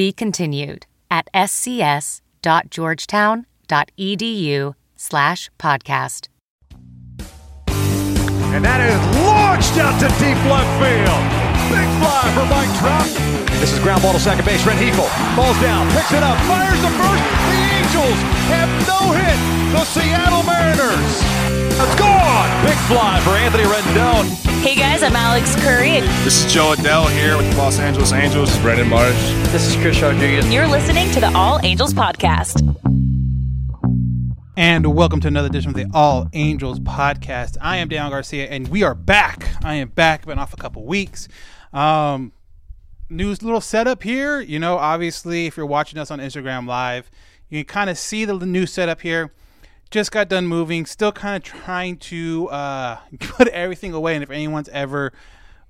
Be continued at scs.georgetown.edu slash podcast. And that is launched out to deep left field. Big fly for Mike Trout. This is ground ball to second base. Red Heagle falls down, picks it up, fires the first. The Angels have no hit. The Seattle Mariners. It's gone. Big fly for Anthony Rendon. Hey guys, I'm Alex Curry. This is Jo Adell here with the Los Angeles Angels. This is Brandon Marsh. This is Chris Rodriguez. You're listening to the All Angels Podcast. And welcome to another edition of the All Angels Podcast. I am Dan Garcia, and we are back. I am back, been off a couple weeks. Um, new little setup here. You know, obviously, if you're watching us on Instagram Live, you can kind of see the new setup here. Just got done moving, still kind of trying to uh, put everything away. And if anyone's ever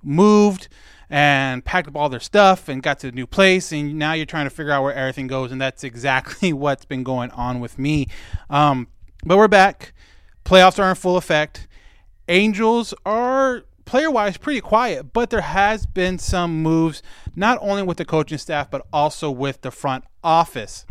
moved and packed up all their stuff and got to a new place, and now you're trying to figure out where everything goes, and that's exactly what's been going on with me. Um, but we're back. Playoffs are in full effect. Angels are player wise pretty quiet, but there has been some moves, not only with the coaching staff, but also with the front office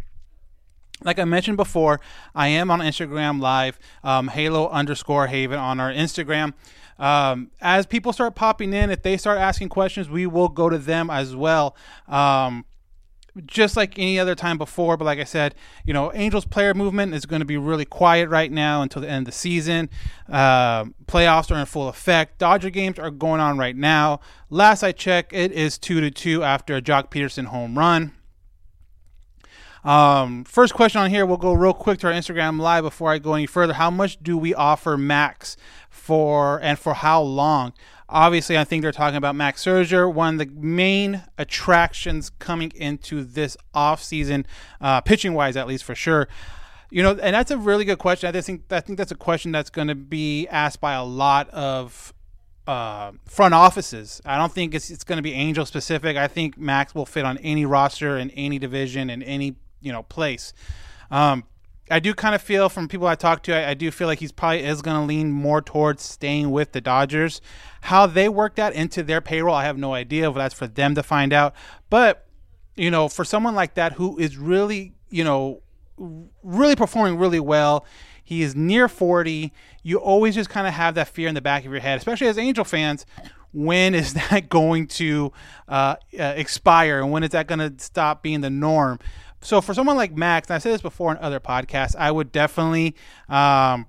like I mentioned before, I am on Instagram Live, um, Halo underscore Haven on our Instagram. Um, as people start popping in, if they start asking questions, we will go to them as well. Um, just like any other time before, but like I said, you know, Angels player movement is going to be really quiet right now until the end of the season. Uh, playoffs are in full effect. Dodger games are going on right now. Last I checked, it is two to two after a Joc Pederson home run. Um, first question on here, we'll go real quick to our Instagram live before I go any further. How much do we offer Max for and for how long? Obviously, I think they're talking about Max Scherzer, one of the main attractions coming into this offseason, uh, pitching wise, at least for sure. You know, and that's a really good question. I just think I think that's a question that's going to be asked by a lot of uh, front offices. I don't think it's, it's going to be Angel specific. I think Max will fit on any roster in any division in any you know place. Um, I do kind of feel from people I talk to, I, I do feel like he's probably is going to lean more towards staying with the Dodgers. How they work that into their payroll, I have no idea. But that's for them to find out. But you know, for someone like that who is really, you know, really performing really well, he is near 40. You always just kind of have that fear in the back of your head, especially as Angel fans. When is that going to uh, uh, expire, and when is that going to stop being the norm? So for someone like Max, and I've said this before in other podcasts, I would definitely um,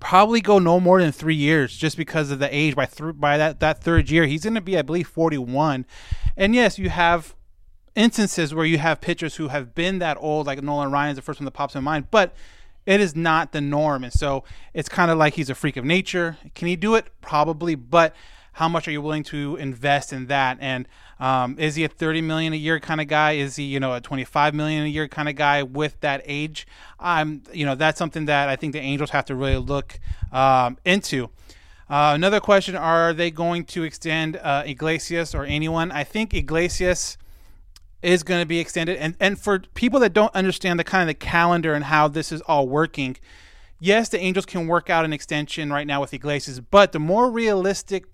probably go no more than three years, just because of the age. By th- by that that third year, he's going to be, I believe, forty one. And yes, you have instances where you have pitchers who have been that old, like Nolan Ryan is the first one that pops in mind, but it is not the norm. And so it's kind of like he's a freak of nature. Can he do it? Probably, but how much are you willing to invest in that? And um, is he a 30 million a year kind of guy? Is he, you know, a 25 million a year kind of guy with that age? Um, you know, that's something that I think the Angels have to really look um, into. Uh, another question: Are they going to extend uh, Iglesias or anyone? I think Iglesias is going to be extended, and and for people that don't understand the kind of the calendar and how this is all working, yes, the Angels can work out an extension right now with Iglesias, but the more realistic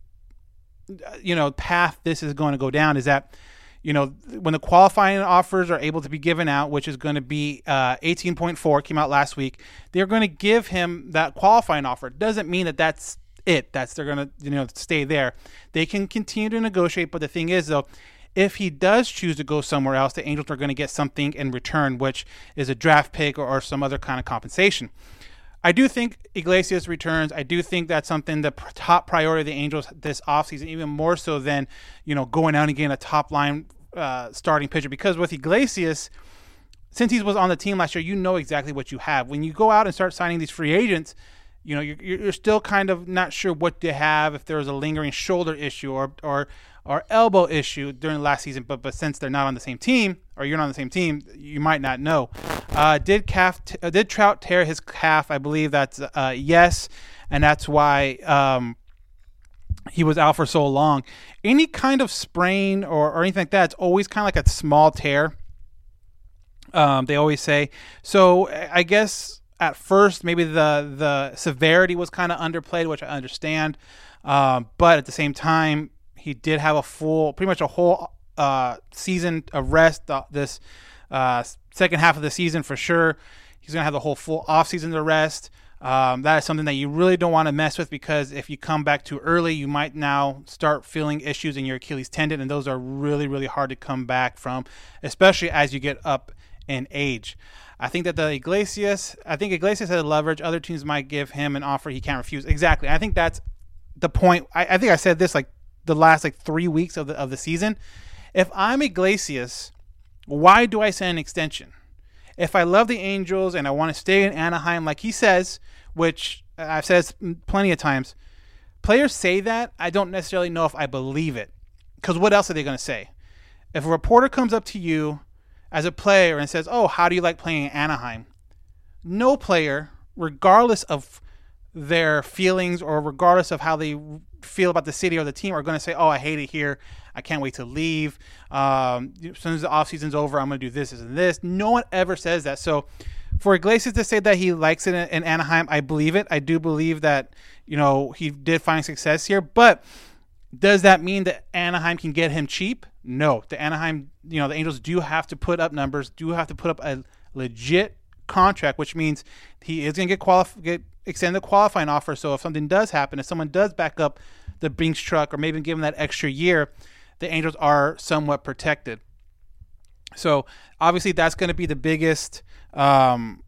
you know path this is going to go down is that you know when the qualifying offers are able to be given out which is going to be uh, 18.4 came out last week they're going to give him that qualifying offer. Doesn't mean that that's it that's they're going to you know stay there. They can continue to negotiate but the thing is though if he does choose to go somewhere else the angels are going to get something in return which is a draft pick or, or some other kind of compensation I do think Iglesias returns. I do think that's something the top priority of the Angels this offseason, even more so than you know going out and getting a top line uh, starting pitcher. Because with Iglesias, since he was on the team last year, you know exactly what you have. When you go out and start signing these free agents, you know you're, you're still kind of not sure what to have if there's a lingering shoulder issue or or or elbow issue during last season. But but since they're not on the same team or you're not on the same team, you might not know. Uh, did calf? T- uh, did Trout tear his calf? I believe that's uh, yes, and that's why um, he was out for so long. Any kind of sprain or, or anything like that, it's always kind of like a small tear. Um, they always say so. I guess at first maybe the the severity was kind of underplayed, which I understand. Um, but at the same time, he did have a full, pretty much a whole uh, season of rest uh, this uh, second half of the season for sure. He's going to have the whole full off season to rest. Um, that is something that you really don't want to mess with because if you come back too early, you might now start feeling issues in your Achilles tendon, and those are really, really hard to come back from, especially as you get up in age. I think that the Iglesias, I think Iglesias has leverage. Other teams might give him an offer he can't refuse. Exactly. I think that's the point. I, I think I said this like the last like three weeks of the of the season. If I'm Iglesias, why do I send an extension? If I love the Angels and I want to stay in Anaheim, like he says, which I've said plenty of times, players say that. I don't necessarily know if I believe it. Because what else are they going to say? If a reporter comes up to you as a player and says, Oh, how do you like playing in Anaheim? No player, regardless of their feelings or regardless of how they feel about the city or the team, are going to say, "Oh, I hate it here. I can't wait to leave. Um, as soon as the off season's over, I'm going to do this, this, and this." No one ever says that. So, for Iglesias to say that he likes it in, Anaheim, I believe it. I do believe that you know he did find success here, but does that mean that Anaheim can get him cheap? No. The Anaheim, you know, the Angels do have to put up numbers, do have to put up a legit contract, which means he is going to get qualified, get extend the qualifying offer. So if something does happen, if someone does back up the Brinks truck or maybe give him that extra year, the Angels are somewhat protected. So obviously that's going to be the biggest um,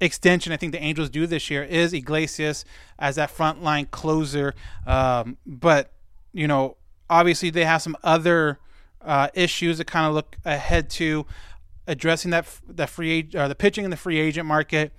extension I think the Angels do this year is Iglesias as that frontline closer. Um, but you know, obviously they have some other uh, issues to kind of look ahead to addressing that that free or the pitching in the free agent market.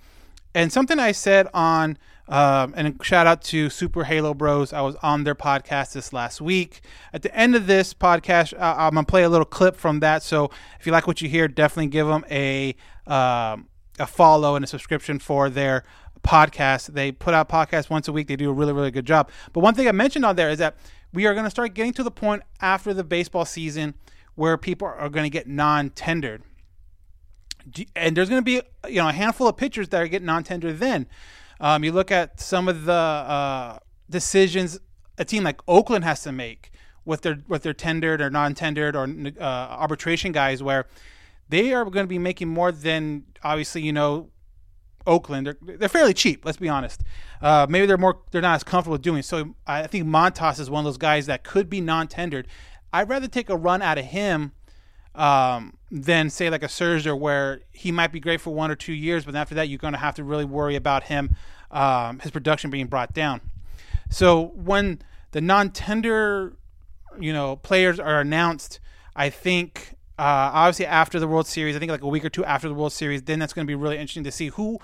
And something I said on um, and shout out to Super Halo Bros. I was on their podcast this last week. At the end of this podcast, uh, I'm gonna play a little clip from that. So if you like what you hear, definitely give them a um, a follow and a subscription for their podcast. They put out podcasts once a week. They do a really really good job. But one thing I mentioned on there is that we are going to start getting to the point after the baseball season where people are going to get non-tendered and there's going to be you know a handful of pitchers that are getting non-tendered then um, you look at some of the uh, decisions a team like Oakland has to make with their with their tendered or non-tendered or uh, arbitration guys, where they are going to be making more than obviously you know Oakland. They're they're fairly cheap. Let's be honest. Uh, maybe they're more they're not as comfortable doing. So I think Montas is one of those guys that could be non-tendered. I'd rather take a run out of him um, than say like a Scherzer, where he might be great for one or two years, but after that you're going to have to really worry about him, um, his production being brought down. So when the non-tender, you know, players are announced, I think uh, obviously after the World Series, I think like a week or two after the World Series, then that's going to be really interesting to see who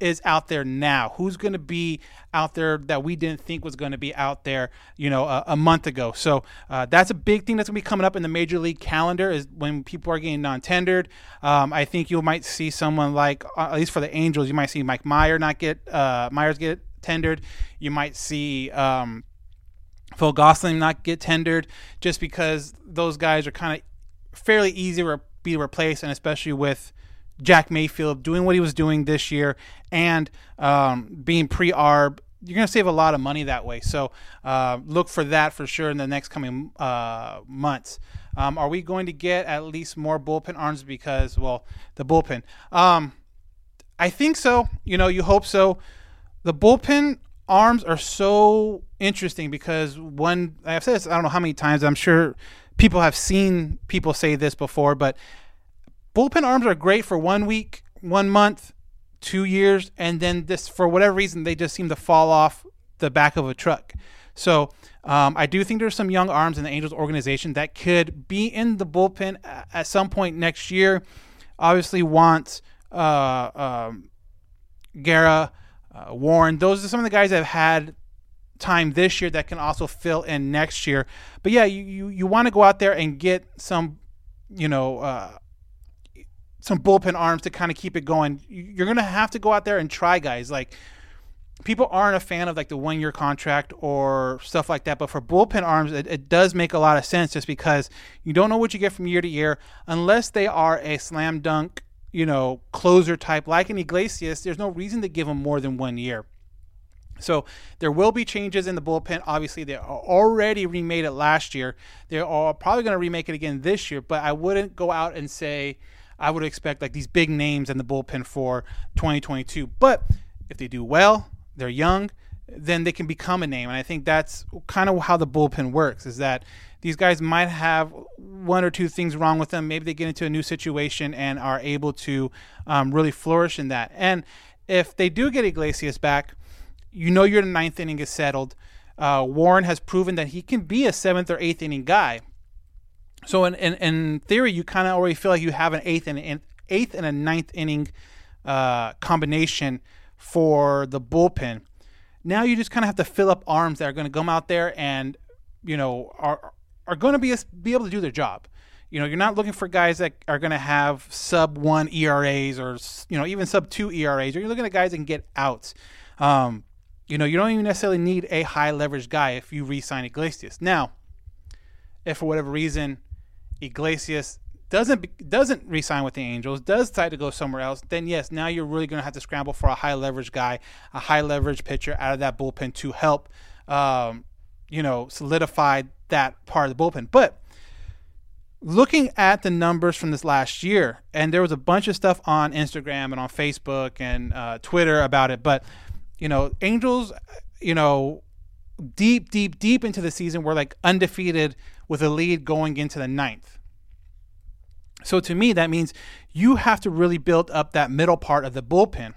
is out there now? Who's going to be out there that we didn't think was going to be out there, you know, a, a month ago? So uh, that's a big thing that's going to be coming up in the major league calendar is when people are getting non-tendered. Um, I think you might see someone like, uh, at least for the Angels, you might see Mike Meyer not get uh, Mayers get tendered. You might see. Um, Phil Gosselin not get tendered just because those guys are kind of fairly easy to be replaced, and especially with Jack Mayfield doing what he was doing this year and um, being pre arb. You're going to save a lot of money that way. So uh, look for that for sure in the next coming uh, months. Um, are we going to get at least more bullpen arms because, well, the bullpen? Um, I think so. You know, you hope so. The bullpen arms are so interesting because one, I've said this, I don't know how many times, I'm sure people have seen people say this before, but bullpen arms are great for one week, one month, two years, and then this for whatever reason they just seem to fall off the back of a truck. So um, I do think there's some young arms in the Angels organization that could be in the bullpen at some point next year. Obviously, wants uh, um, Guerra, uh, Warren. Those are some of the guys that have had time this year that can also fill in next year. But yeah, you you, you want to go out there and get some, you know, uh, some bullpen arms to kind of keep it going. You're going to have to go out there and try guys. Like people aren't a fan of like the one year contract or stuff like that. But for bullpen arms, it, it, does make a lot of sense just because you don't know what you get from year to year unless they are a slam dunk, you know, closer type like an Iglesias. There's no reason to give them more than one year. So there will be changes in the bullpen. Obviously, they already remade it last year. They're probably going to remake it again this year. But I wouldn't go out and say I would expect like these big names in the bullpen for 2022. But if they do well, they're young, then they can become a name. And I think that's kind of how the bullpen works. Is that these guys might have one or two things wrong with them. Maybe they get into a new situation and are able to um, really flourish in that. And if they do get Iglesias back you know your ninth inning is settled. Uh, Warren has proven that he can be a seventh or eighth inning guy. So in in, in theory, you kind of already feel like you have an eighth and an eighth and a ninth inning uh, combination for the bullpen. Now you just kind of have to fill up arms that are going to come out there and you know are are going to be be able to do their job. You know, you're not looking for guys that are going to have sub one ERAs or you know even sub two ERAs. You're looking at guys that can get outs. Um, you know, you don't even necessarily need a high leverage guy if you re-sign Iglesias. Now, if for whatever reason Iglesias doesn't doesn't re-sign with the Angels, does decide to go somewhere else, then yes, now you're really going to have to scramble for a high leverage guy, a high leverage pitcher out of that bullpen to help, um, you know, solidify that part of the bullpen. But looking at the numbers from this last year, and there was a bunch of stuff on Instagram and on Facebook and uh, Twitter about it, but you know, Angels, you know, deep, deep, deep into the season we're like undefeated with a lead going into the ninth. So to me, that means you have to really build up that middle part of the bullpen,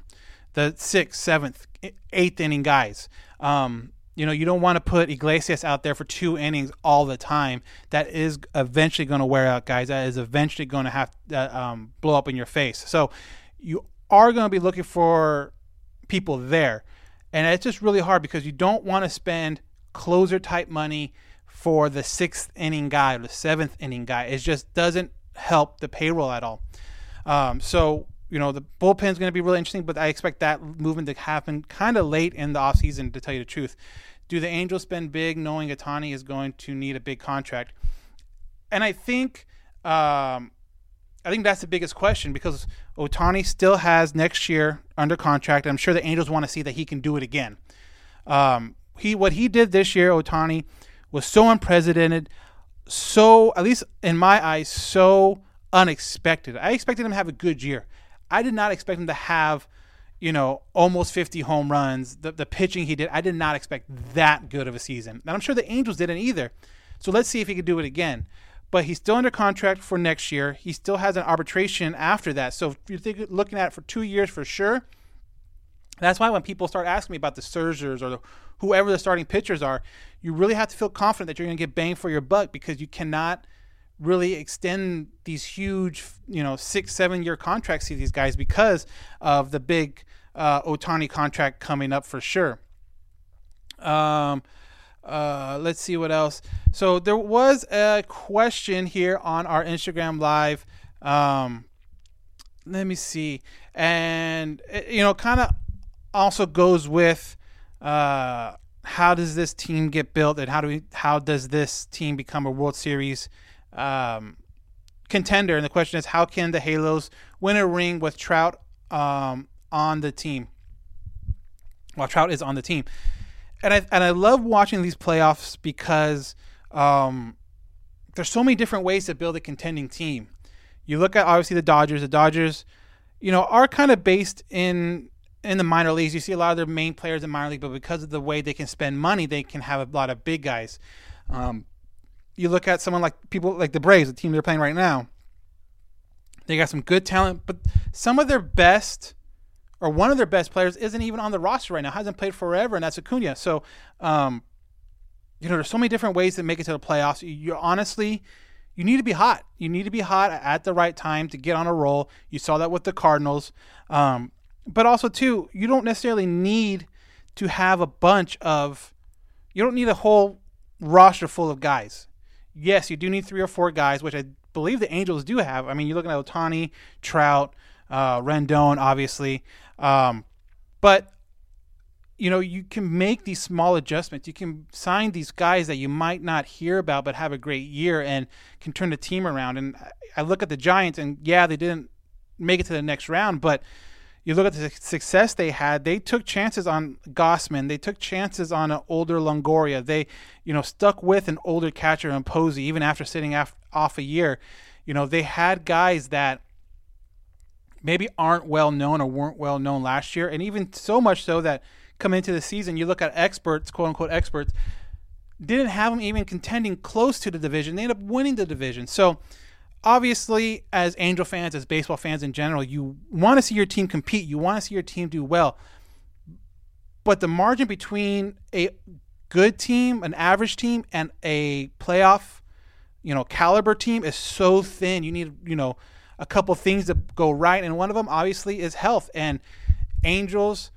the sixth, seventh, eighth inning guys. Um, you know, you don't want to put Iglesias out there for two innings all the time. That is eventually going to wear out guys. That is eventually going to have to um, blow up in your face. So you are going to be looking for people there. And it's just really hard because you don't want to spend closer type money for the sixth inning guy or the seventh inning guy. It just doesn't help the payroll at all. Um, so, you know, the bullpen is going to be really interesting, but I expect that movement to happen kind of late in the offseason, to tell you the truth. Do the Angels spend big knowing Ohtani is going to need a big contract? And I think um, I think that's the biggest question because Ohtani still has next year under contract. I'm sure the Angels want to see that he can do it again. Um, he what he did this year, Ohtani, was so unprecedented, so at least in my eyes, so unexpected. I expected him to have a good year. I did not expect him to have, you know, almost 50 home runs. The the pitching he did, I did not expect that good of a season. And I'm sure the Angels didn't either. So let's see if he could do it again but he's still under contract for next year. He still has an arbitration after that. So if you're thinking, looking at it for two years for sure, that's why when people start asking me about the Scherzers or the, whoever the starting pitchers are, you really have to feel confident that you're going to get bang for your buck because you cannot really extend these huge, you know, six, seven year contracts to these guys because of the big uh, Ohtani contract coming up for sure. Um, uh, let's see what else. So there was a question here on our Instagram live. Um, let me see, and it, you know, kind of also goes with uh, how does this team get built, and how do we, how does this team become a World Series um, contender? And the question is, how can the Halos win a ring with Trout um, on the team? While Trout is on the team and I and I love watching these playoffs because um, there's so many different ways to build a contending team. You look at obviously the Dodgers. The Dodgers, you know, are kind of based in in the minor leagues. You see a lot of their main players in minor league, but because of the way they can spend money, they can have a lot of big guys. Um, you look at someone like people like the Braves, the team they're playing right now. They got some good talent, but some of their best or one of their best players isn't even on the roster right now, hasn't played forever, and that's Acuna. So, um, you know, there's so many different ways to make it to the playoffs. You honestly, you need to be hot. You need to be hot at the right time to get on a roll. You saw that with the Cardinals. Um, but also, too, you don't necessarily need to have a bunch of, you don't need a whole roster full of guys. Yes, you do need three or four guys, which I believe the Angels do have. I mean, you're looking at Ohtani, Trout, uh, Rendon, obviously, um, but you know you can make these small adjustments. You can sign these guys that you might not hear about, but have a great year and can turn the team around. And I look at the Giants, and yeah, they didn't make it to the next round, but you look at the success they had. They took chances on Gausman They took chances on an older Longoria. They, you know, stuck with an older catcher and Posey even after sitting off, off a year. You know, they had guys that maybe aren't well known or weren't well known last year, and even so much so that come into the season, you look at experts, quote unquote experts, didn't have them even contending close to the division. They end up winning the division. So obviously, as Angel fans, as baseball fans in general, you want to see your team compete. You want to see your team do well. But the margin between a good team, an average team, and a playoff, you know, caliber team is so thin. You need, you know, a couple things that go right, and one of them obviously is health. And Angels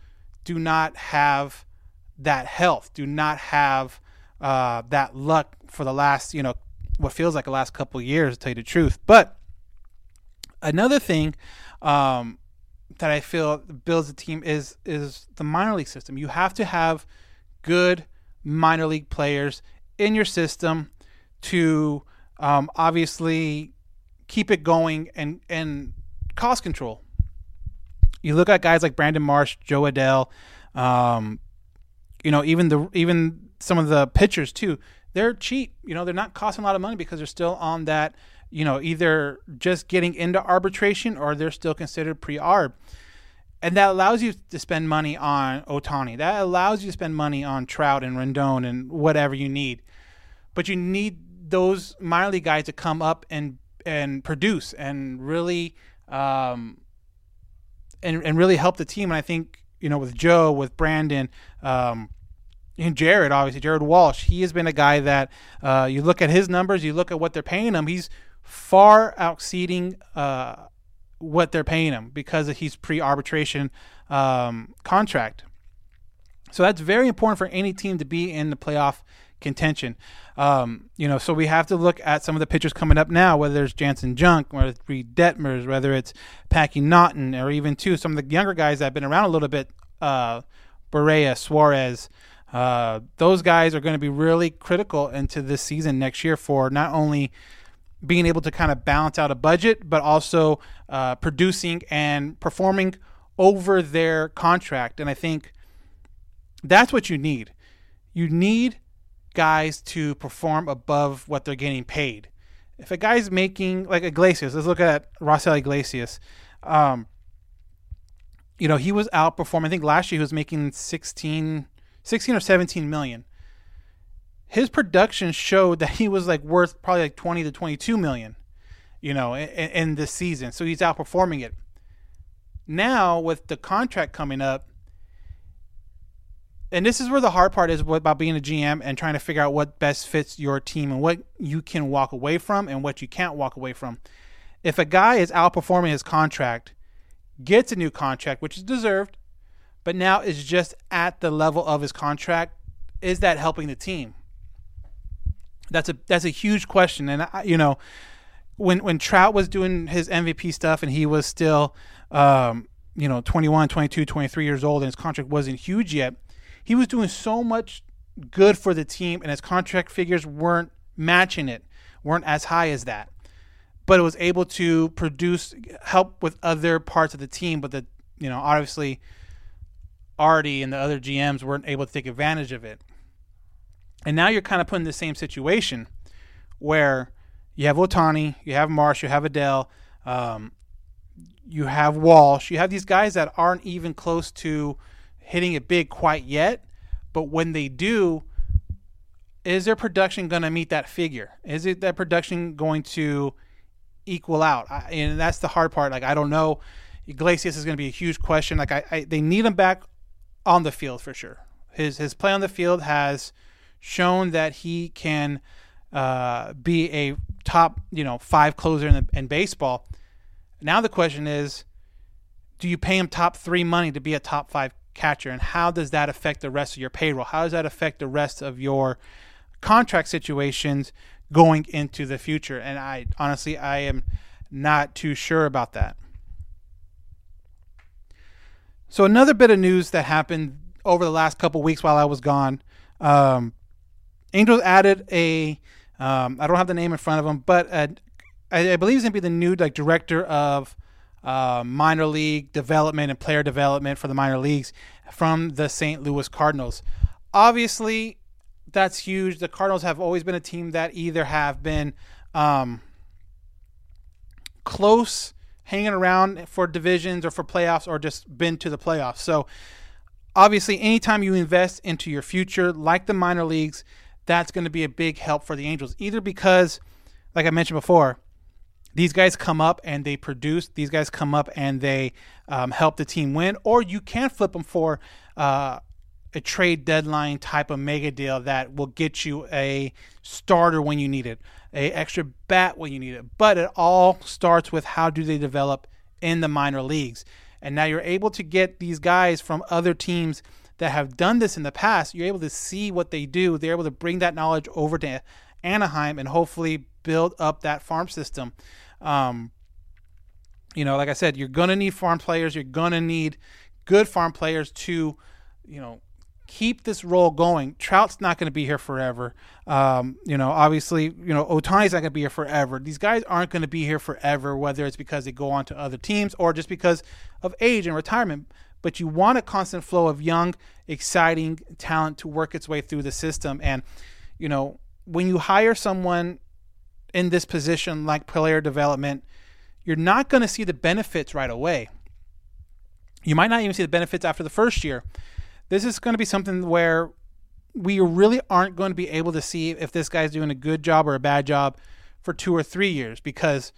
do not have that health, do not have uh, that luck for the last, you know, what feels like the last couple years, to tell you the truth. But another thing um, that I feel builds the team is is the minor league system. You have to have good minor league players in your system to um, obviously keep it going and and cost control. You look at guys like Brandon Marsh, Jo Adell, um, you know, even the even some of the pitchers too they're cheap. You know, they're not costing a lot of money because they're still on that, you know, either just getting into arbitration or they're still considered pre-arb. And that allows you to spend money on Ohtani. That allows you to spend money on Trout and Rendon and whatever you need. But you need those minor league guys to come up and and produce and really um, and and really help the team. And I think you know with Jo, with Brandon, um, and Jared, obviously, Jared Walsh, he has been a guy that uh, you look at his numbers, you look at what they're paying him, he's far exceeding uh, what they're paying him because he's pre arbitration um, contract. So that's very important for any team to be in the playoff contention. Um, you know, so we have to look at some of the pitchers coming up now, whether it's Janson Junk, whether it's Reid Detmers, whether it's Packy Naughton, or even two some of the younger guys that have been around a little bit, uh, Barria, Suarez, uh, those guys are going to be really critical into this season next year for not only being able to kind of balance out a budget, but also uh, producing and performing over their contract. And I think that's what you need. You need guys to perform above what they're getting paid. If a guy's making like Iglesias, let's look at Raisel Iglesias. Um, you know, he was outperforming. I think last year he was making 16, 16 or 17 million. His production showed that he was like worth probably like 20 to 22 million, you know, in, in this season. So he's outperforming it. Now with the contract coming up, and this is where the hard part is about being a GM and trying to figure out what best fits your team and what you can walk away from and what you can't walk away from. If a guy is outperforming his contract, gets a new contract, which is deserved, but now is just at the level of his contract. Is that helping the team? That's a that's a huge question, and I, you know, when when Trout was doing his MVP stuff and he was still, um, you know, 21, 22, 23 years old, and his contract wasn't huge yet, he was doing so much good for the team, and his contract figures weren't matching it, weren't as high as that. But it was able to produce help with other parts of the team, but the you know obviously Arte and the other GMs weren't able to take advantage of it. And now you're kind of put in the same situation where you have Ohtani, you have Marsh, you have Adell, um, you have Walsh, you have these guys that aren't even close to hitting it big quite yet. But when they do, is their production going to meet that figure? Is it that production going to equal out? I, and that's the hard part. Like I don't know. Iglesias is going to be a huge question. Like I, I they need him back on the field for sure. His his play on the field has shown that he can uh, be a top you know five closer in, the, in baseball. Now the question is, do you pay him top three money to be a top five catcher, and how does that affect the rest of your payroll? How does that affect the rest of your contract situations going into the future. And I honestly, I am not too sure about that. So another bit of news that happened over the last couple weeks while I was gone, um, Angels added a um, I don't have the name in front of them, but uh, I, I, believe he's gonna be the new like director of uh, minor league development and player development for the minor leagues from the St. Louis Cardinals. Obviously, that's huge. The Cardinals have always been a team that either have been um, close, hanging around for divisions or for playoffs, or just been to the playoffs. So, obviously, anytime you invest into your future, like the minor leagues, that's going to be a big help for the Angels. Either because, like I mentioned before, these guys come up and they produce. These guys come up and they um, help the team win, or you can flip them for uh, a trade deadline type of mega deal that will get you a starter when you need it, a extra bat when you need it. But it all starts with how do they develop in the minor leagues, and now you're able to get these guys from other teams that have done this in the past, you're able to see what they do. They're able to bring that knowledge over to Anaheim and hopefully build up that farm system. Um, you know, like I said, you're to need farm players. You're to need good farm players to, you know, keep this role going. Trout's not going to be here forever. Um, you know, obviously, you know, Ohtani's not going to be here forever. These guys aren't going to be here forever, whether it's because they go on to other teams or just because of age and retirement but you want a constant flow of young, exciting talent to work its way through the system. And, you know, when you hire someone in this position like player development, you're not going to see the benefits right away. You might not even see the benefits after the first year. This is going to be something where we really aren't going to be able to see if this guy's doing a good job or a bad job for two or three years because,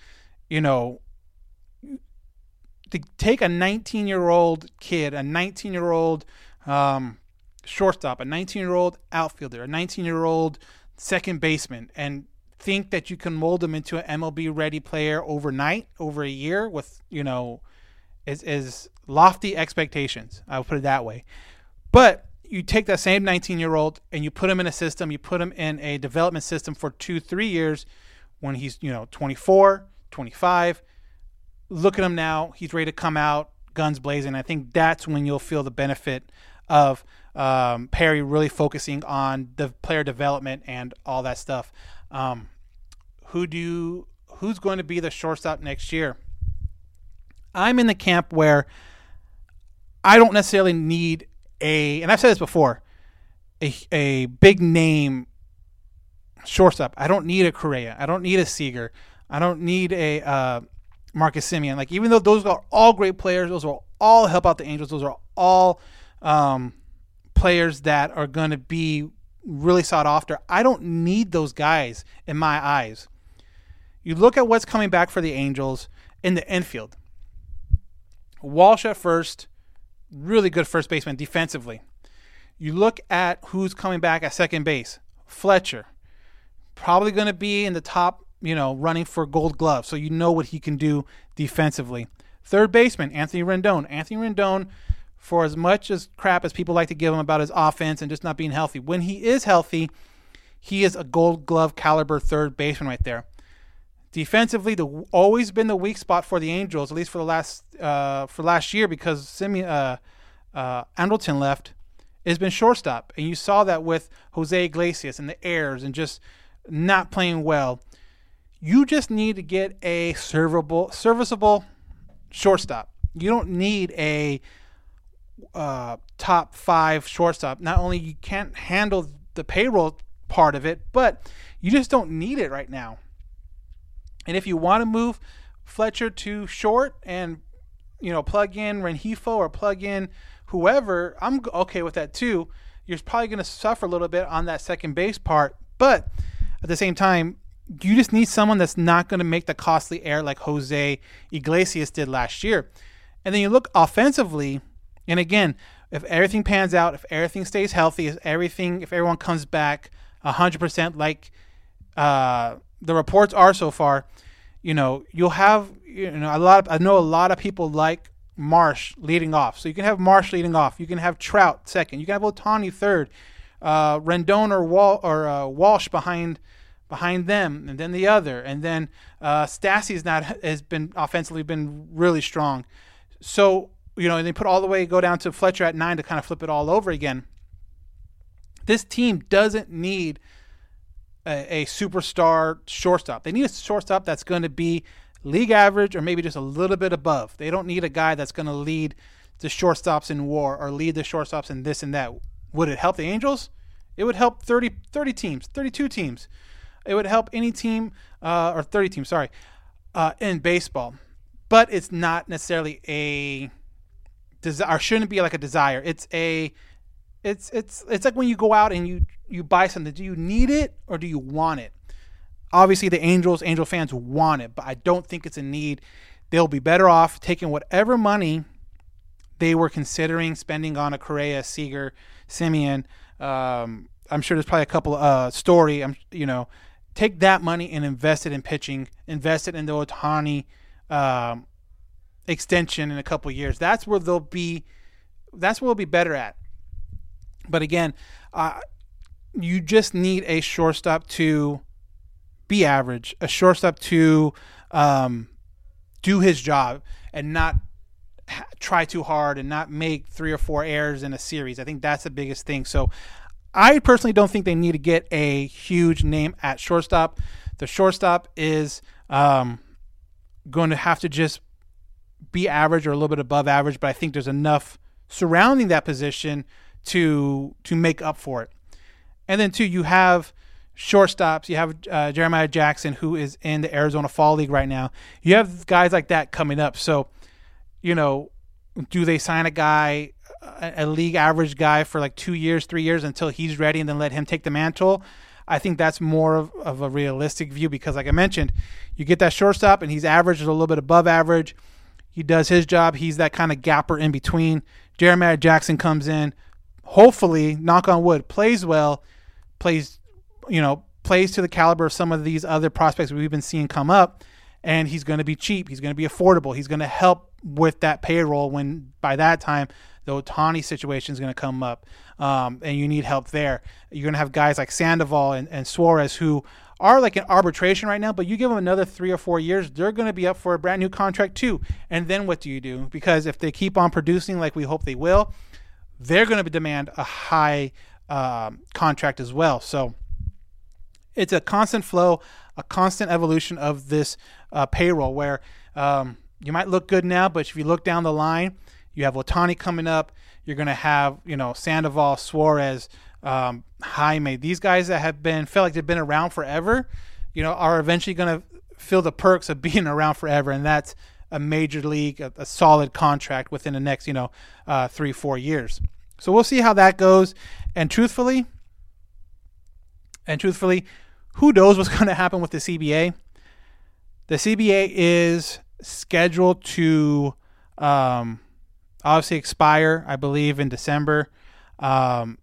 you know, to take a 19 year old kid, a 19 year old um, shortstop, a 19 year old outfielder, a 19 year old second baseman, and think that you can mold them into an MLB ready player overnight, over a year, with you know, is is lofty expectations. I'll put it that way. But you take that same 19 year old and you put him in a system, you put him in a development system for two, three years when he's, you know, 24, 25, look at him now. He's ready to come out, guns blazing. I think that's when you'll feel the benefit of um, Perry really focusing on the player development and all that stuff. Um, who do you, who's going to be the shortstop next year? I'm in the camp where I don't necessarily need a, and I've said this before, a, a big name shortstop. I don't need a Correa. I don't need a Seager. I don't need a uh, Marcus Semien. Like even though those are all great players, those will all help out the Angels. Those are all um, players that are going to be really sought after. I don't need those guys in my eyes. You look at what's coming back for the Angels in the infield. Walsh at first, really good first baseman defensively. You look at who's coming back at second base. Fletcher, probably going to be in the top you know, running for gold glove. So you know what he can do defensively. Third baseman, Anthony Rendon. Anthony Rendon, for as much as crap as people like to give him about his offense and just not being healthy, when he is healthy, he is a gold glove caliber third baseman right there. Defensively, the always been the weak spot for the Angels, at least for the last uh, for last year, because Simi uh, uh, Andrelton left, has been shortstop, and you saw that with Jose Iglesias and the errors and just not playing well. You just need to get a servable, serviceable shortstop. You don't need a uh, top five shortstop. Not only you can't handle the payroll part of it, but you just don't need it right now. And if you want to move Fletcher to short and you know plug in Rengifo or plug in whoever, I'm okay with that too. You're probably going to suffer a little bit on that second base part, but at the same time, you just need someone that's not going to make the costly error like Jose Iglesias did last year. And then you look offensively, and again, if everything pans out, if everything stays healthy, if everything, if everyone comes back 100% like uh, the reports are so far, you know, you'll have, you know, a lot. Of, I know a lot of people like Marsh leading off. So you can have Marsh leading off. You can have Trout second. You can have Ohtani third. Uh, Rendon or Wal or uh, Walsh behind behind them, and then the other, and then uh, Stassi's not has been offensively been really strong. So you know, and they put all the way go down to Fletcher at nine to kind of flip it all over again. This team doesn't need a, a superstar shortstop. They need a shortstop that's going to be league average or maybe just a little bit above. They don't need a guy that's going to lead the shortstops in war or lead the shortstops in this and that. Would it help the Angels? It would help 30, 30 teams, 32 teams. It would help any team, uh, or 30 teams, sorry, uh, in baseball. But it's not necessarily a desire, or shouldn't be like a desire. It's a, it's it's it's like when you go out and you you buy something. Do you need it or do you want it? Obviously, the Angels, Angel fans want it, but I don't think it's a need. They'll be better off taking whatever money they were considering spending on a Correa, Seager, Semien. Um, I'm sure there's probably a couple uh story. I'm you know, take that money and invest it in pitching, invest it in the Ohtani um, extension in a couple years. That's where they'll be. That's where they'll be better at. But again, uh, you just need a shortstop to be average, a shortstop to um, do his job and not try too hard and not make three or four errors in a series. I think that's the biggest thing. So I personally don't think they need to get a huge name at shortstop. The shortstop is um, going to have to just be average or a little bit above average, but I think there's enough surrounding that position to to make up for it. And then too, you have shortstops. You have uh, Jeremiah Jackson, who is in the Arizona Fall League right now. You have guys like that coming up. So you know, do they sign a guy, a, a league average guy for like two years, three years until he's ready and then let him take the mantle? I think that's more of, of a realistic view because, like I mentioned, you get that shortstop and he's average, or a little bit above average. He does his job. He's that kind of gapper in between. Jeremiah Jackson comes in, hopefully, knock on wood, plays well, plays, you know, plays to the caliber of some of these other prospects we've been seeing come up, and he's going to be cheap. He's going to be affordable. He's going to help with that payroll when by that time the Ohtani situation is going to come up um, and you need help there. You're going to have guys like Sandoval and, and Suarez who are like an arbitration right now, but you give them another three or four years, they're going to be up for a brand new contract too. And then what do you do? Because if they keep on producing like we hope they will, they're going to demand a high um, contract as well. So it's a constant flow, a constant evolution of this uh, payroll where um, you might look good now, but if you look down the line, you have Ohtani coming up. You're going to have, you know, Sandoval, Suarez, um, Jaime. These guys that have been, feel like they've been around forever, you know, are eventually going to feel the perks of being around forever. And that's a major league, a, a solid contract within the next, you know, uh, three, four years. So we'll see how that goes. And truthfully, and truthfully, who knows what's going to happen with the CBA? The CBA is scheduled to um, obviously expire, I believe, in December. Um,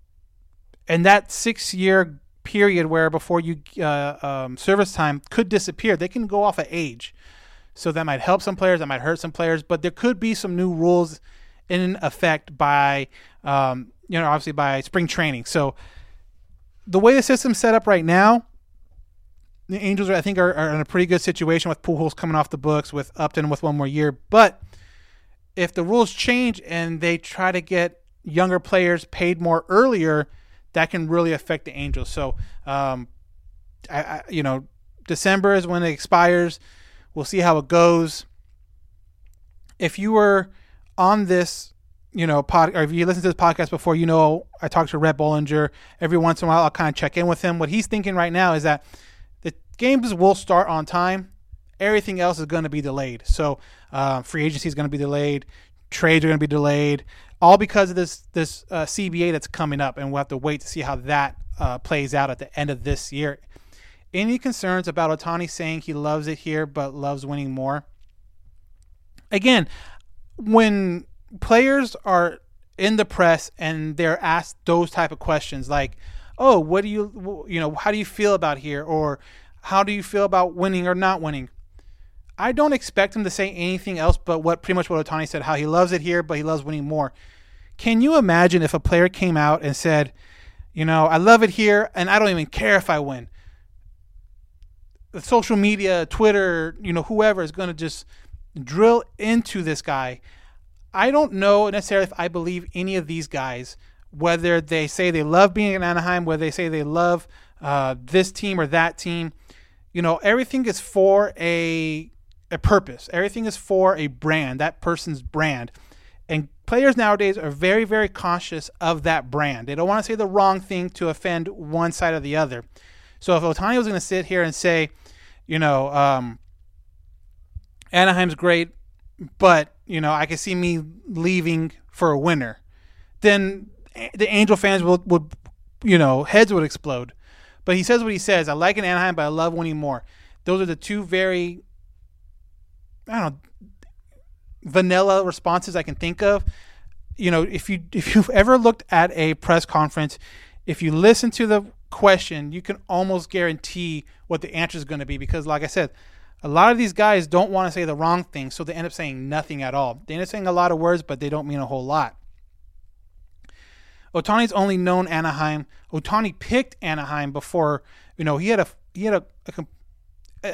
and that six year period where before you uh, um, service time could disappear, they can go off of age. So that might help some players, that might hurt some players, but there could be some new rules in effect by, um, you know, obviously by spring training. So the way the system's set up right now, the Angels, I think, are, are, in a pretty good situation with Pujols coming off the books, with Upton with one more year. But if the rules change and they try to get younger players paid more earlier, that can really affect the Angels. So, um, I, I, you know, December is when it expires. We'll see how it goes. If you were on this, you know, pod, or if you listen to this podcast before, you know, I talk to Rhett Bollinger every once in a while. I'll kind of check in with him. What he's thinking right now is that the games will start on time. Everything else is going to be delayed. So uh, free agency is going to be delayed. Trades are going to be delayed, all because of this this uh, CBA that's coming up, and we'll have to wait to see how that uh, plays out at the end of this year. Any concerns about Ohtani saying he loves it here but loves winning more? Again, when players are in the press and they're asked those type of questions like, "Oh, what do you you know, how do you feel about here?" or how do you feel about winning or not winning? I don't expect him to say anything else but what pretty much what Ohtani said, how he loves it here, but he loves winning more. Can you imagine if a player came out and said, you know, I love it here and I don't even care if I win? social media, Twitter, you know, whoever is going to just drill into this guy. I don't know necessarily if I believe any of these guys, whether they say they love being in Anaheim, whether they say they love uh, this team or that team. You know, everything is for a a purpose. Everything is for a brand, that person's brand. Players nowadays are very, very conscious of that brand. They don't want to say the wrong thing to offend one side or the other. So if Ohtani was going to sit here and say, you know, um, Anaheim's great, but you know, I can see me leaving for a winner, then the Angel fans would, would you know, heads would explode. But he says what he says. I like an Anaheim, but I love winning more. Those are the two very, I don't know, vanilla responses I can think of. You know, if you if you've ever looked at a press conference, if you listen to the question, you can almost guarantee what the answer is going to be because, like I said, a lot of these guys don't want to say the wrong thing, so they end up saying nothing at all. They end up saying a lot of words, but they don't mean a whole lot. Ohtani's only known Anaheim. Ohtani picked Anaheim before, you know, he had a he had a, a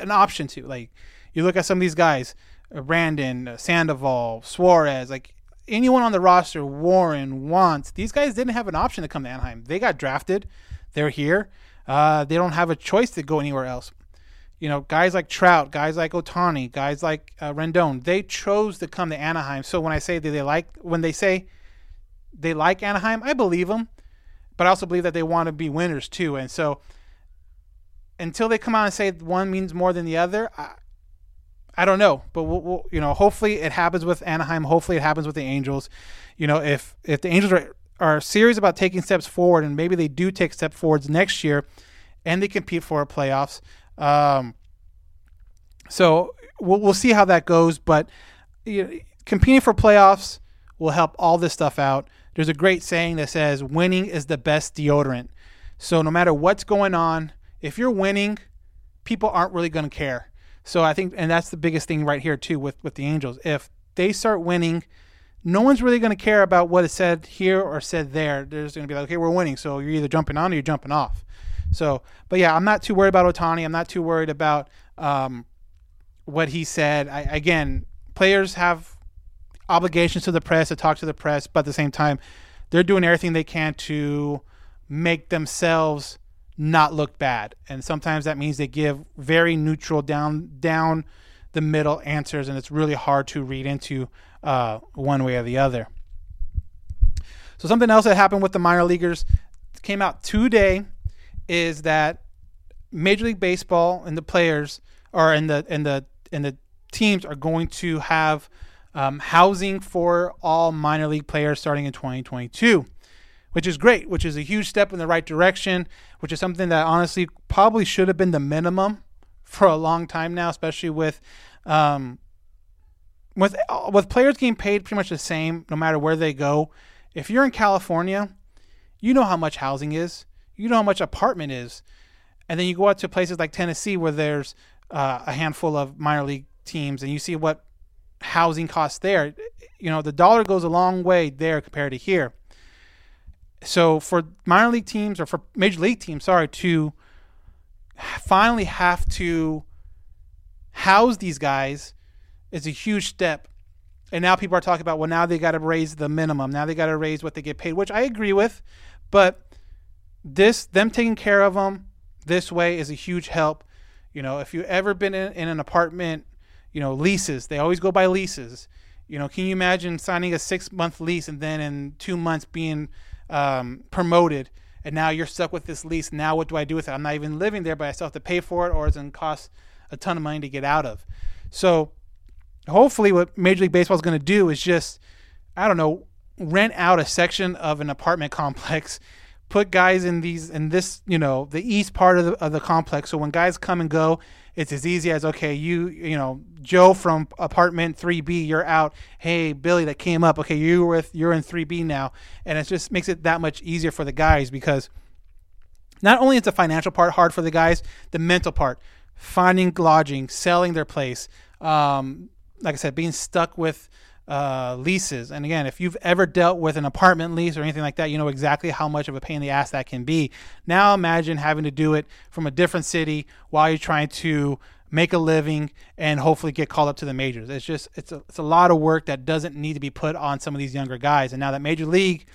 an option to like. You look at some of these guys, Brandon, Sandoval, Suarez, like anyone on the roster, Warren, Wantz. These guys didn't have an option to come to Anaheim. They got drafted. They're here. Uh, they don't have a choice to go anywhere else. You know, guys like Trout, guys like Ohtani, guys like uh, Rendon, they chose to come to Anaheim. So when I say that they like, when they say they like Anaheim, I believe them, but I also believe that they want to be winners too. And so until they come out and say one means more than the other, I, I don't know, but we'll, we'll, you know, hopefully it happens with Anaheim. Hopefully it happens with the Angels. You know, if if the Angels are are serious about taking steps forward, and maybe they do take step forwards next year, and they compete for playoffs. Um, so we'll, we'll see how that goes, but you know, competing for playoffs will help all this stuff out. There's a great saying that says, "Winning is the best deodorant." So no matter what's going on, if you're winning, people aren't really going to care. So I think, and that's the biggest thing right here too with with the Angels. If they start winning no one's really going to care about what is said here or said there. There's going to be like, okay, we're winning, so you're either jumping on or you're jumping off. So, but yeah, I'm not too worried about Ohtani. I'm not too worried about um, what he said. I, again, players have obligations to the press to talk to the press, but at the same time, they're doing everything they can to make themselves not look bad. And sometimes that means they give very neutral down down the middle answers, and it's really hard to read into uh, one way or the other. So something else that happened with the minor leaguers came out today is that Major League Baseball and the players or in the and the and the teams are going to have um, housing for all minor league players starting in 2022, which is great, which is a huge step in the right direction, which is something that honestly probably should have been the minimum for a long time now, especially with um, with with players getting paid pretty much the same no matter where they go. If you're in California, you know how much housing is. You know how much apartment is. And then you go out to places like Tennessee where there's uh, a handful of minor league teams and you see what housing costs there. You know, the dollar goes a long way there compared to here. So for minor league teams or for major league teams, sorry, to finally have to house these guys is a huge step. And now people are talking about, well, now they got to raise the minimum. Now they got to raise what they get paid, which I agree with. But this, them taking care of them this way is a huge help. You know, if you've ever been in, in an apartment, you know, leases, they always go by leases. You know, can you imagine signing a six month lease and then in two months being um, promoted and now you're stuck with this lease? Now what do I do with it? I'm not even living there, but I still have to pay for it or it's going to cost a ton of money to get out of. So hopefully what Major League Baseball is going to do is just, I don't know, rent out a section of an apartment complex, put guys in these in this, you know, the east part of the of the complex. So when guys come and go, it's as easy as okay, you you know, Joe from apartment 3B, you're out. Hey, Billy that came up. Okay, you with you're in 3B now, and it just makes it that much easier for the guys because not only is the financial part hard for the guys, the mental part, finding lodging, selling their place, um, like I said, being stuck with uh, leases. And again, if you've ever dealt with an apartment lease or anything like that, you know exactly how much of a pain in the ass that can be. Now imagine having to do it from a different city while you're trying to make a living and hopefully get called up to the majors. It's just it's a, it's a lot of work that doesn't need to be put on some of these younger guys. And now that Major League,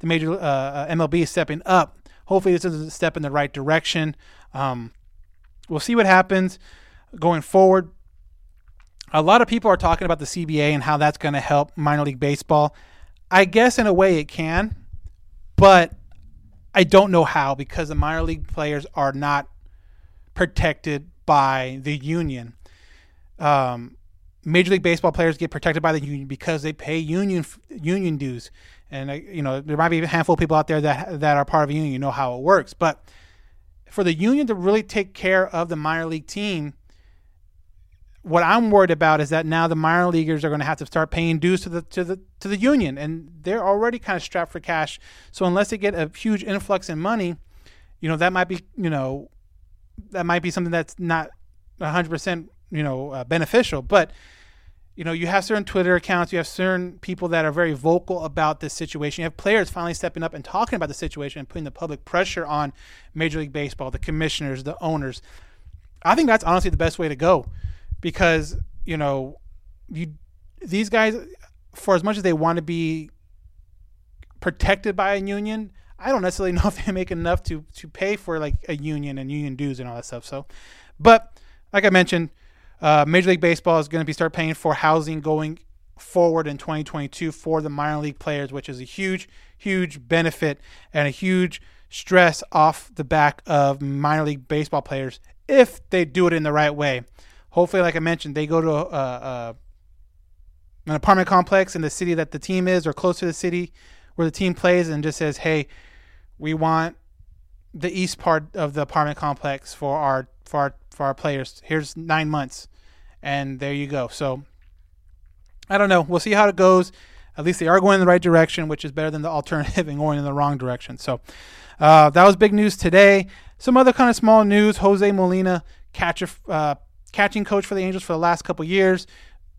the Major uh, uh MLB is stepping up. Hopefully, this is a step in the right direction. Um, we'll see what happens going forward. A lot of people are talking about the CBA and how that's going to help minor league baseball. I guess in a way it can, but I don't know how because the minor league players are not protected by the union. Um, Major League Baseball players get protected by the union because they pay union union dues, and uh, you know there might be a handful of people out there that that are part of a union. You know how it works, but for the union to really take care of the minor league team, what I'm worried about is that now the minor leaguers are going to have to start paying dues to the to the to the union, and they're already kind of strapped for cash. So unless they get a huge influx in money, you know that might be you know that might be something that's not 100 percent you know uh, beneficial, but you know, you have certain Twitter accounts, you have certain people that are very vocal about this situation. You have players finally stepping up and talking about the situation and putting the public pressure on Major League Baseball, the commissioners, the owners. I think that's honestly the best way to go because, you know, you these guys for as much as they want to be protected by a union, I don't necessarily know if they make enough to to pay for like a union and union dues and all that stuff. So, but like I mentioned, uh, Major League Baseball is going to be start paying for housing going forward in 2022 for the minor league players, which is a huge, huge benefit and a huge stress off the back of minor league baseball players if they do it in the right way. Hopefully, like I mentioned, they go to a, a, an apartment complex in the city that the team is or close to the city where the team plays and just says, hey, we want the east part of the apartment complex for our for our for our players. Here's nine months, and there you go. So I don't know. We'll see how it goes. At least they are going in the right direction, which is better than the alternative and going in the wrong direction. So uh, that was big news today. Some other kind of small news: Jose Molina, catcher, uh, catching coach for the Angels for the last couple years.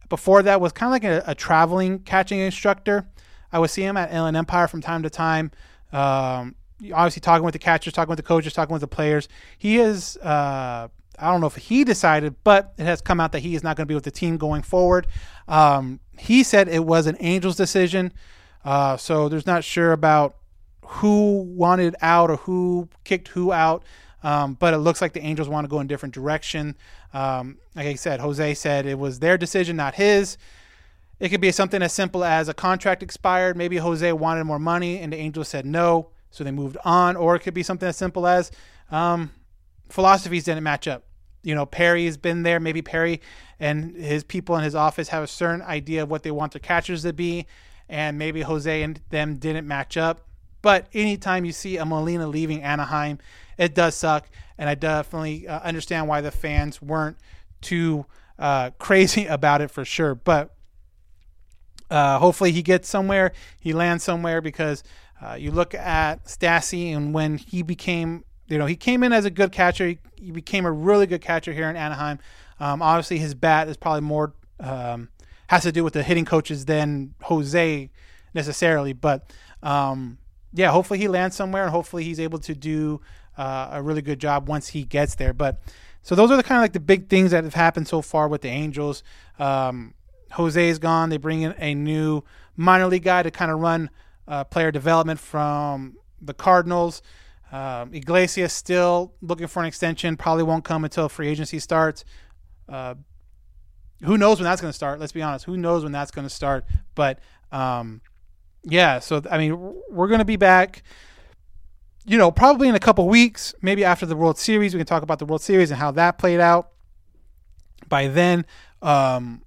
Before that was kind of like a, a, traveling catching instructor. I would see him at Inland Empire from time to time. Um, obviously talking with the catchers, talking with the coaches, talking with the players. He is, uh, I don't know if he decided, but it has come out that he is not going to be with the team going forward. Um, he said it was an Angels decision, uh, so there's not sure about who wanted out or who kicked who out. Um, but it looks like the Angels want to go in a different direction. Um, like I said, Jose said it was their decision, not his. It could be something as simple as a contract expired. Maybe Jose wanted more money, and the Angels said no so they moved on. Or it could be something as simple as um, philosophies didn't match up. You know, Perry's been there. Maybe Perry and his people in his office have a certain idea of what they want their catchers to be, and maybe Jose and them didn't match up. But anytime you see a Molina leaving Anaheim, it does suck, and I definitely uh, understand why the fans weren't too uh, crazy about it for sure. But uh, hopefully he gets somewhere, he lands somewhere because uh, you look at Stassi and when he became, you know, he came in as a good catcher. He, he became a really good catcher here in Anaheim. Um, obviously, his bat is probably more um, has to do with the hitting coaches than Jose necessarily. But um, yeah, hopefully he lands somewhere and hopefully he's able to do uh, a really good job once he gets there. But so those are the kind of like the big things that have happened so far with the Angels. Um, Jose is gone. They bring in a new minor league guy to kind of run uh, player development from the Cardinals. Um, Iglesias still looking for an extension. Probably won't come until free agency starts. Uh, who knows when that's going to start? Let's be honest. Who knows when that's going to start? But um, yeah, so I mean, we're going to be back. You know, probably in a couple weeks, maybe after the World Series, we can talk about the World Series and how that played out. By then, um,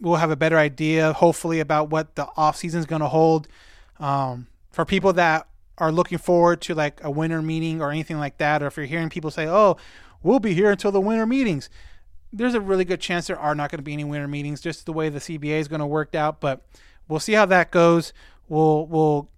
we'll have a better idea, hopefully, about what the off season is going to hold. Um, for people that are looking forward to like a winter meeting or anything like that, or if you're hearing people say, "Oh, we'll be here until the winter meetings," there's a really good chance there are not going to be any winter meetings, just the way the CBA is going to work out. But we'll see how that goes. We'll we'll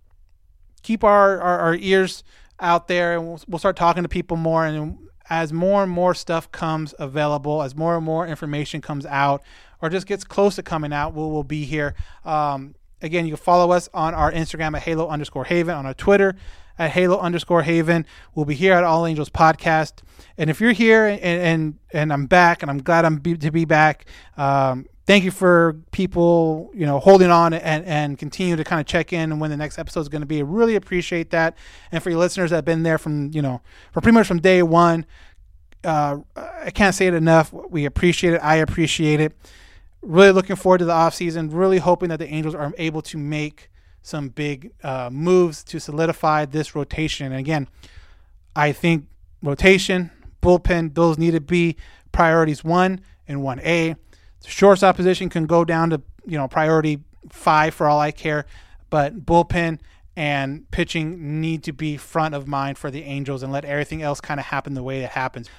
keep our, our, our ears out there, and we'll, we'll start talking to people more. And as more and more stuff comes available, as more and more information comes out, or just gets close to coming out, we'll, we'll be here. Um, again, you can follow us on our Instagram at Halo underscore Haven, on our Twitter at Halo underscore Haven. We'll be here at All Angels Podcast. And if you're here and and, and I'm back, and I'm glad I'm be, to be back. Um, thank you for people, you know, holding on and, and continue to kind of check in and when the next episode is going to be. I really appreciate that. And for your listeners that have been there from, you know, for pretty much from day one, uh, I can't say it enough. We appreciate it. I appreciate it. Really looking forward to the offseason. Really hoping that the Angels are able to make some big uh, moves to solidify this rotation. And again, I think rotation, bullpen, those need to be priorities one and 1A. The shortstop position can go down to, you know, priority five for all I care. But bullpen and pitching need to be front of mind for the Angels and let everything else kind of happen the way it happens.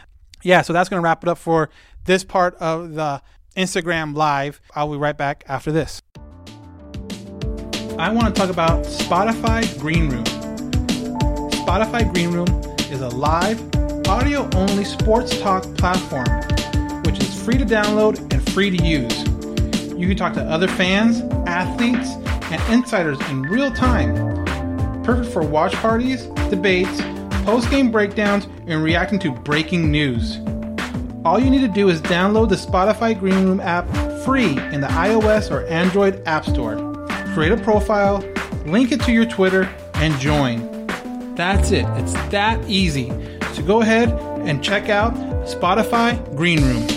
Yeah, so that's going to wrap it up for this part of the Instagram Live. I'll be right back after this. I want to talk about Spotify Green Room. Spotify Green Room is a live, audio only sports talk platform which is free to download and free to use. You can talk to other fans, athletes, and insiders in real time. Perfect for watch parties, debates, post game breakdowns, and reacting to breaking news. All you need to do is download the Spotify Green Room app free in the iOS or Android App Store. Create a profile, link it to your Twitter, and join. That's it. It's that easy. So go ahead and check out Spotify Green Room.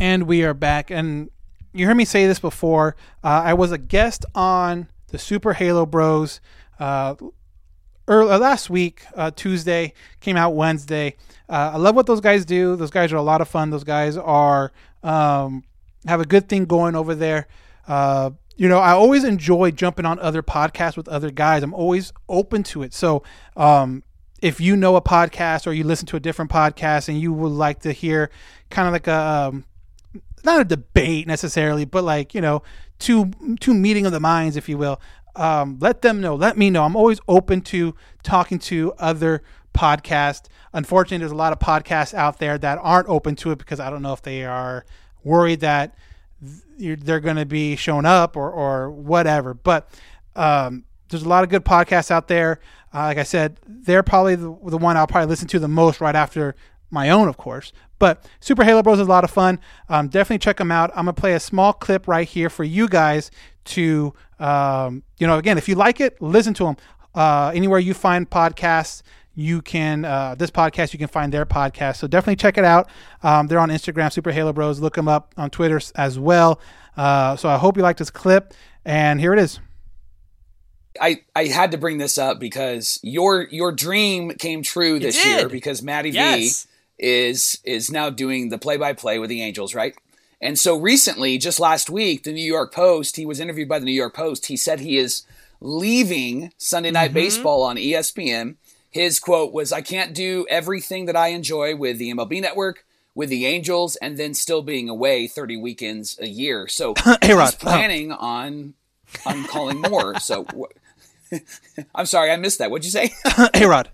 And we are back. And you heard me say this before. Uh, I was a guest on the Super Halo Bros uh, early, uh, last week, uh, Tuesday, came out Wednesday. Uh, I love what those guys do. Those guys are a lot of fun. Those guys are um, have a good thing going over there. Uh, you know, I always enjoy jumping on other podcasts with other guys. I'm always open to it. So, um, if you know a podcast or you listen to a different podcast and you would like to hear kind of like a um, not a debate necessarily, but like you know, two two meeting of the minds, if you will. Um, let them know. Let me know. I'm always open to talking to other podcasts. Unfortunately, there's a lot of podcasts out there that aren't open to it because I don't know if they are worried that they're going to be shown up or or whatever. But um, there's a lot of good podcasts out there. Uh, like I said, they're probably the, the one I'll probably listen to the most right after my own, of course. But Super Halo Bros is a lot of fun. Um, definitely check them out. I'm gonna play a small clip right here for you guys to, um, you know, again, if you like it, listen to them. Uh, anywhere you find podcasts, you can uh, this podcast you can find their podcast. So definitely check it out. Um, they're on Instagram, Super Halo Bros. Look them up on Twitter as well. Uh, so I hope you like this clip, and here it is. I, I had to bring this up because your your dream came true this year because Matty Yes. V is is now doing the play by play with the Angels, right? And so recently, just last week, the New York Post, he was interviewed by the New York Post. He said he is leaving Sunday Night Mm-hmm. Baseball on ESPN. His quote was, I can't do everything that I enjoy with the MLB network, with the Angels, and then still being away 30 weekends a year. So Hey, Rod. planning on on calling more. So wh- I'm sorry, I missed that. What'd you say? hey Rod.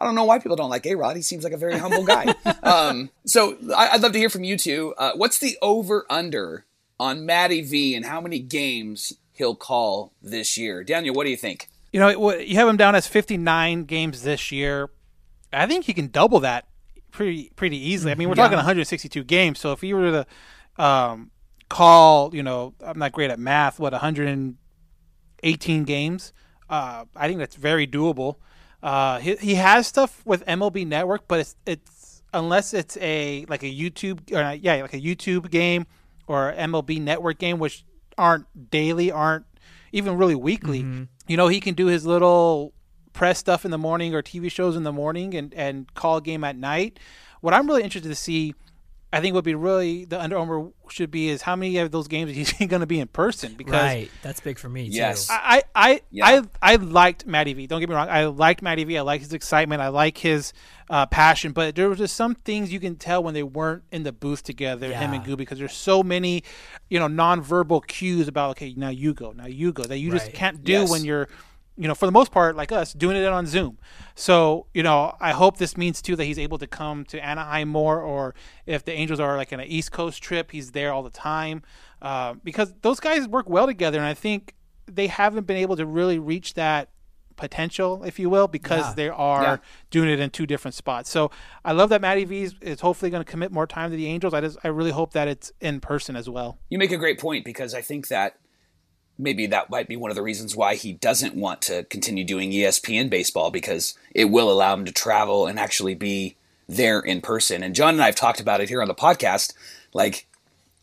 I don't know why people don't like A Rod. He seems like a very humble guy. um, so I, I'd love to hear from you two. Uh, what's the over under on Matty V and how many games he'll call this year? Daniel, what do you think? You know, you have him down as 59 games this year. I think he can double that pretty pretty easily. I mean, we're talking 162 games. So if he were to um, call, you know, I'm not great at math. What 118 games? Uh, I think that's very doable. Uh, he, he has stuff with MLB Network, but it's it's unless it's a like a YouTube or yeah, like a YouTube game or MLB Network game, which aren't daily, aren't even really weekly. Mm-hmm. You know, he can do his little press stuff in the morning or TV shows in the morning and, and call a game at night. What I'm really interested to see, I think what would be really the Under Armour should be is how many of those games is he going to be in person because Right. That's big for me Yes. too. I I Yeah. I I liked Matty V. Don't get me wrong. I liked Matty V. I like his excitement. I like his uh, passion. But there was just some things you can tell when they weren't in the booth together, him and Yeah. Gooby, because there's so many, you know, nonverbal cues about okay, now you go, now you go that you just can't do Yes. when you're you know, for the most part, like us, doing it on Zoom. So, you know, I hope this means too that he's able to come to Anaheim more, or if the Angels are like in an East Coast trip, he's there all the time. Uh, because those guys work well together, and I think they haven't been able to really reach that potential, if you will, because Yeah. they are Yeah. doing it in two different spots. So I love that Matty V is, is hopefully going to commit more time to the Angels. I just I really hope that it's in person as well. You make a great point because I think that maybe that might be one of the reasons why he doesn't want to continue doing ESPN baseball because it will allow him to travel and actually be there in person. And John and I have talked about it here on the podcast. Like,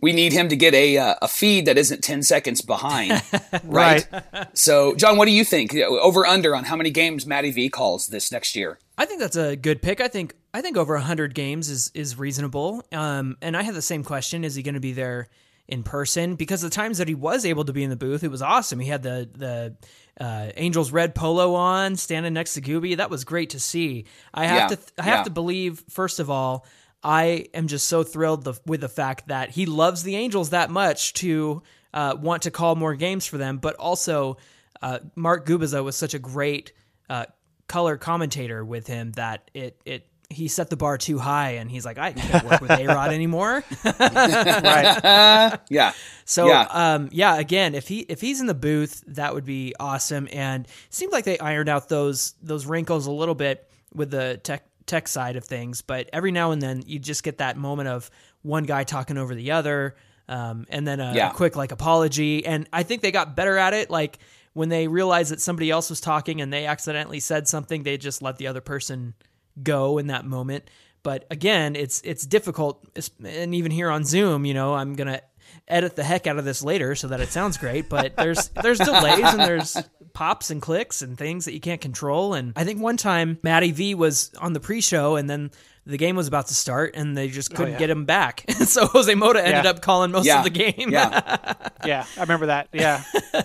we need him to get a uh, a feed that isn't 10 seconds behind, right? So, John, what do you think? Over under on how many games Matty V calls this next year? I think that's a good pick. I think I think over hundred games is is reasonable. Um, and I have the same question: Is he going to be there in person? Because the times that he was able to be in the booth, it was awesome. He had the the uh, Angels red polo on, standing next to Gooby. That was great to see. I have Yeah, to I have yeah. to believe first of all. I am just so thrilled the, with the fact that he loves the Angels that much to uh, want to call more games for them, but also uh, Mark Gubicza was such a great uh, color commentator with him that it it he set the bar too high, and he's like, I can't work with A Rod anymore. Right. Yeah. So Yeah. um yeah, again, if he if he's in the booth, that would be awesome. And it seemed like they ironed out those those wrinkles a little bit with the tech tech side of things, but every now and then you just get that moment of one guy talking over the other, um, and then a, Yeah. a quick like apology. And I think they got better at it. Like when they realized that somebody else was talking and they accidentally said something, they just let the other person go in that moment. But again, it's it's difficult, and even here on Zoom, you know, I'm gonna edit the heck out of this later so that it sounds great. But there's there's delays and there's pops and clicks and things that you can't control. And I think one time Matty V was on the pre-show and then the game was about to start and they just oh, couldn't yeah. get him back. so Jose Mota ended Yeah. up calling most Yeah. of the game. Yeah. yeah, I remember that. Yeah.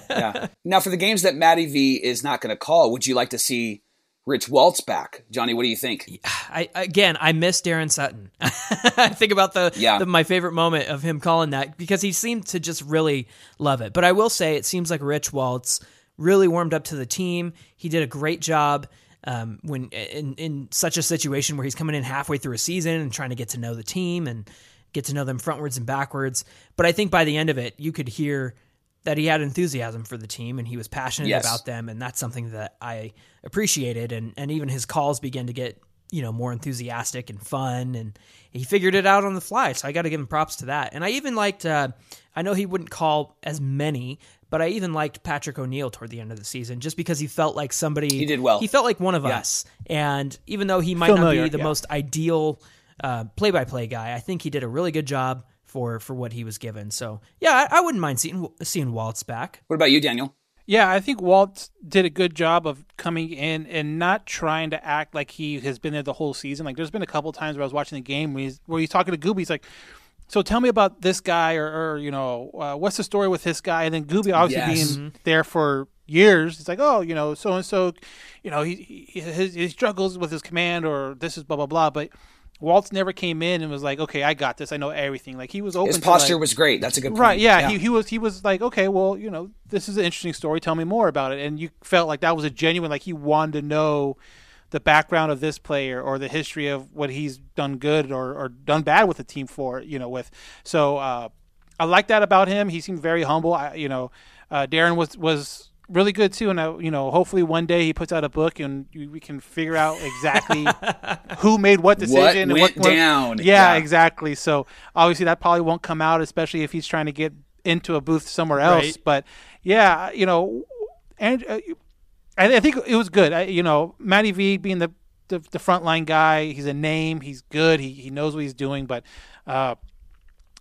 yeah. Now, for the games that Matty V is not going to call, would you like to see Rich Waltz back? Johnny, what do you think? I again, I miss Daron Sutton. I think about the, Yeah. the my favorite moment of him calling that because he seemed to just really love it. But I will say, it seems like Rich Waltz really warmed up to the team. He did a great job um, when in in such a situation where he's coming in halfway through a season and trying to get to know the team and get to know them frontwards and backwards. But I think by the end of it, you could hear that he had enthusiasm for the team and he was passionate Yes. about them and that's something that I appreciated and and even his calls began to get you know more enthusiastic and fun and he figured it out on the fly so I got to give him props to that and I even liked uh, I know he wouldn't call as many but I even liked Patrick O'Neal toward the end of the season just because he felt like somebody He did well. he felt like one of Yeah. us and even though he might Familiar, not be the yeah. most ideal uh, play-by-play guy I think he did a really good job for for what he was given so yeah I, I wouldn't mind seeing seeing Waltz back What about you, Daniel? Yeah, I think Walt did a good job of coming in and not trying to act like he has been there the whole season. Like, there's been a couple times where I was watching the game where he's, where he's talking to Gooby. He's like, "So tell me about this guy, or, or you know, uh, what's the story with this guy?" And then Gooby, obviously Yes. being there for years, it's like, "Oh, you know, so and so, you know, he, he his, he struggles with his command, or this is blah blah blah." But Waltz never came in and was like, "Okay, I got this. I know everything." Like he was open. His posture like- was great. That's a good point. Right. Yeah, He, he was he was like, okay, well, you know, this is an interesting story. Tell me more about it. And you felt like that was a genuine, like he wanted to know the background of this player or the history of what he's done good or, or done bad with the team for. You know, with so uh, I like that about him. He seemed very humble. I, you know, uh, Daron was was really good too. And I, you know, hopefully one day he puts out a book and we can figure out exactly who made what decision and went what, what- down. Yeah, Yeah. exactly. So obviously that probably won't come out, especially if he's trying to get into a booth somewhere else. Right. But yeah, you know, and uh, I, I think it was good. I, you know, Matty V being the the, the frontline guy, he's a name. He's good. He he knows what he's doing. But uh,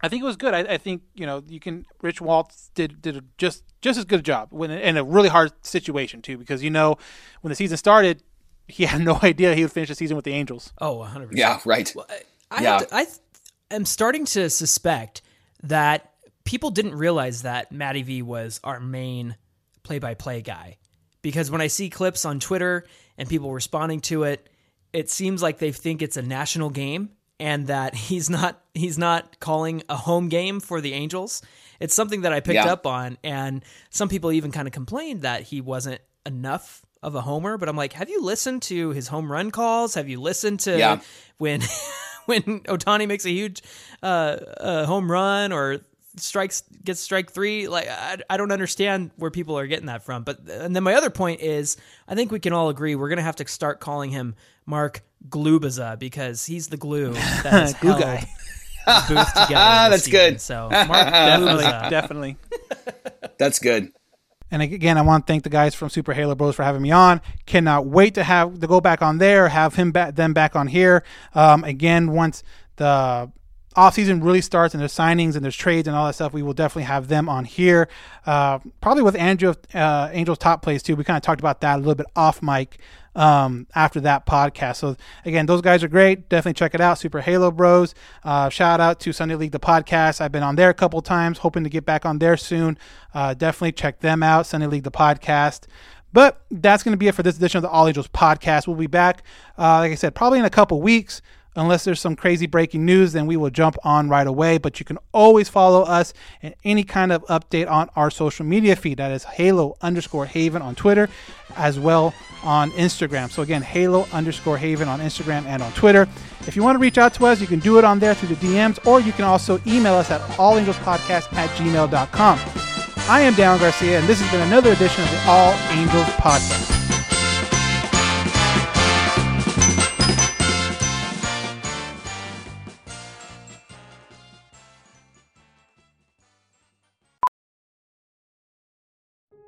I think it was good. I, I think you know you can. Rich Waltz did did just just as good a job when in a really hard situation too, because you know when the season started, he had no idea he would finish the season with the Angels. oh 100 percent. Yeah, right. I, Yeah. to- I am starting to suspect that people didn't realize that Matty V was our main play-by-play guy because when I see clips on Twitter and people responding to it, it seems like they think it's a national game and that he's not he's not calling a home game for the Angels. It's something that I picked Yeah. up on and some people even kind of complained that he wasn't enough of a homer, but I'm like, have you listened to his home run calls? Have you listened to Yeah. when when Ohtani makes a huge uh, uh, home run or strikes gets strike three? Like I, I don't understand where people are getting that from. But and then my other point is, I think we can all agree we're gonna have to start calling him Mark Glubaza because he's the glue that has Glue guy. The booth together. this That's season. good. So Mark Definitely, definitely. That's good. And again, I want to thank the guys from Super Halo Bros for having me on. Cannot wait to have to go back on there, have him back, them back on here. Um, again, once the off season really starts and there's signings and there's trades and all that stuff, we will definitely have them on here. Uh, probably with Andrew, uh, Angel's top plays too. We kind of talked about that a little bit off mic um, after that podcast. So again, those guys are great. Definitely check it out. Super Halo Bros. Uh, shout out to Sunday League the podcast. I've been on there a couple times, hoping to get back on there soon. Uh, definitely check them out. Sunday League the podcast. But that's going to be it for this edition of the All Angels podcast. We'll be back, uh, like I said, probably in a couple weeks. Unless there's some crazy breaking news, then we will jump on right away. But you can always follow us and any kind of update on our social media feed. That is Halo underscore Haven on Twitter, as well on Instagram. So again, Halo underscore Haven on Instagram and on Twitter. If you want to reach out to us, you can do it on there through the DMs, or you can also email us at allangelspodcast at gmail.com. I am Dan Garcia, and this has been another edition of the All Angels Podcast.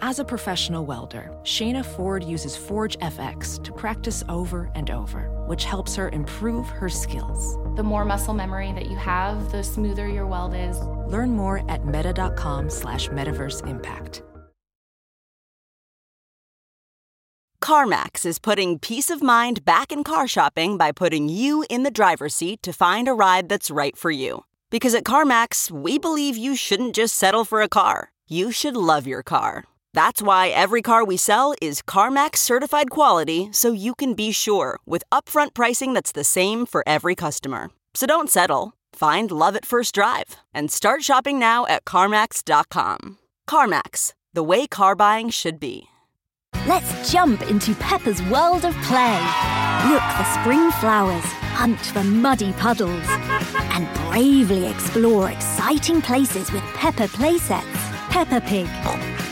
As a professional welder, Shayna Ford uses Forge FX to practice over and over, which helps her improve her skills. The more muscle memory that you have, the smoother your weld is. Learn more at meta.com slash metaverse impact. CarMax is putting peace of mind back in car shopping by putting you in the driver's seat to find a ride that's right for you. Because at CarMax, we believe you shouldn't just settle for a car, you should love your car. That's why every car we sell is CarMax certified quality so you can be sure with upfront pricing that's the same for every customer. So don't settle. Find love at first drive and start shopping now at CarMax.com. CarMax, the way car buying should be. Let's jump into Peppa's world of play. Look for spring flowers, hunt for muddy puddles, and bravely explore exciting places with Peppa playsets. Peppa Pig,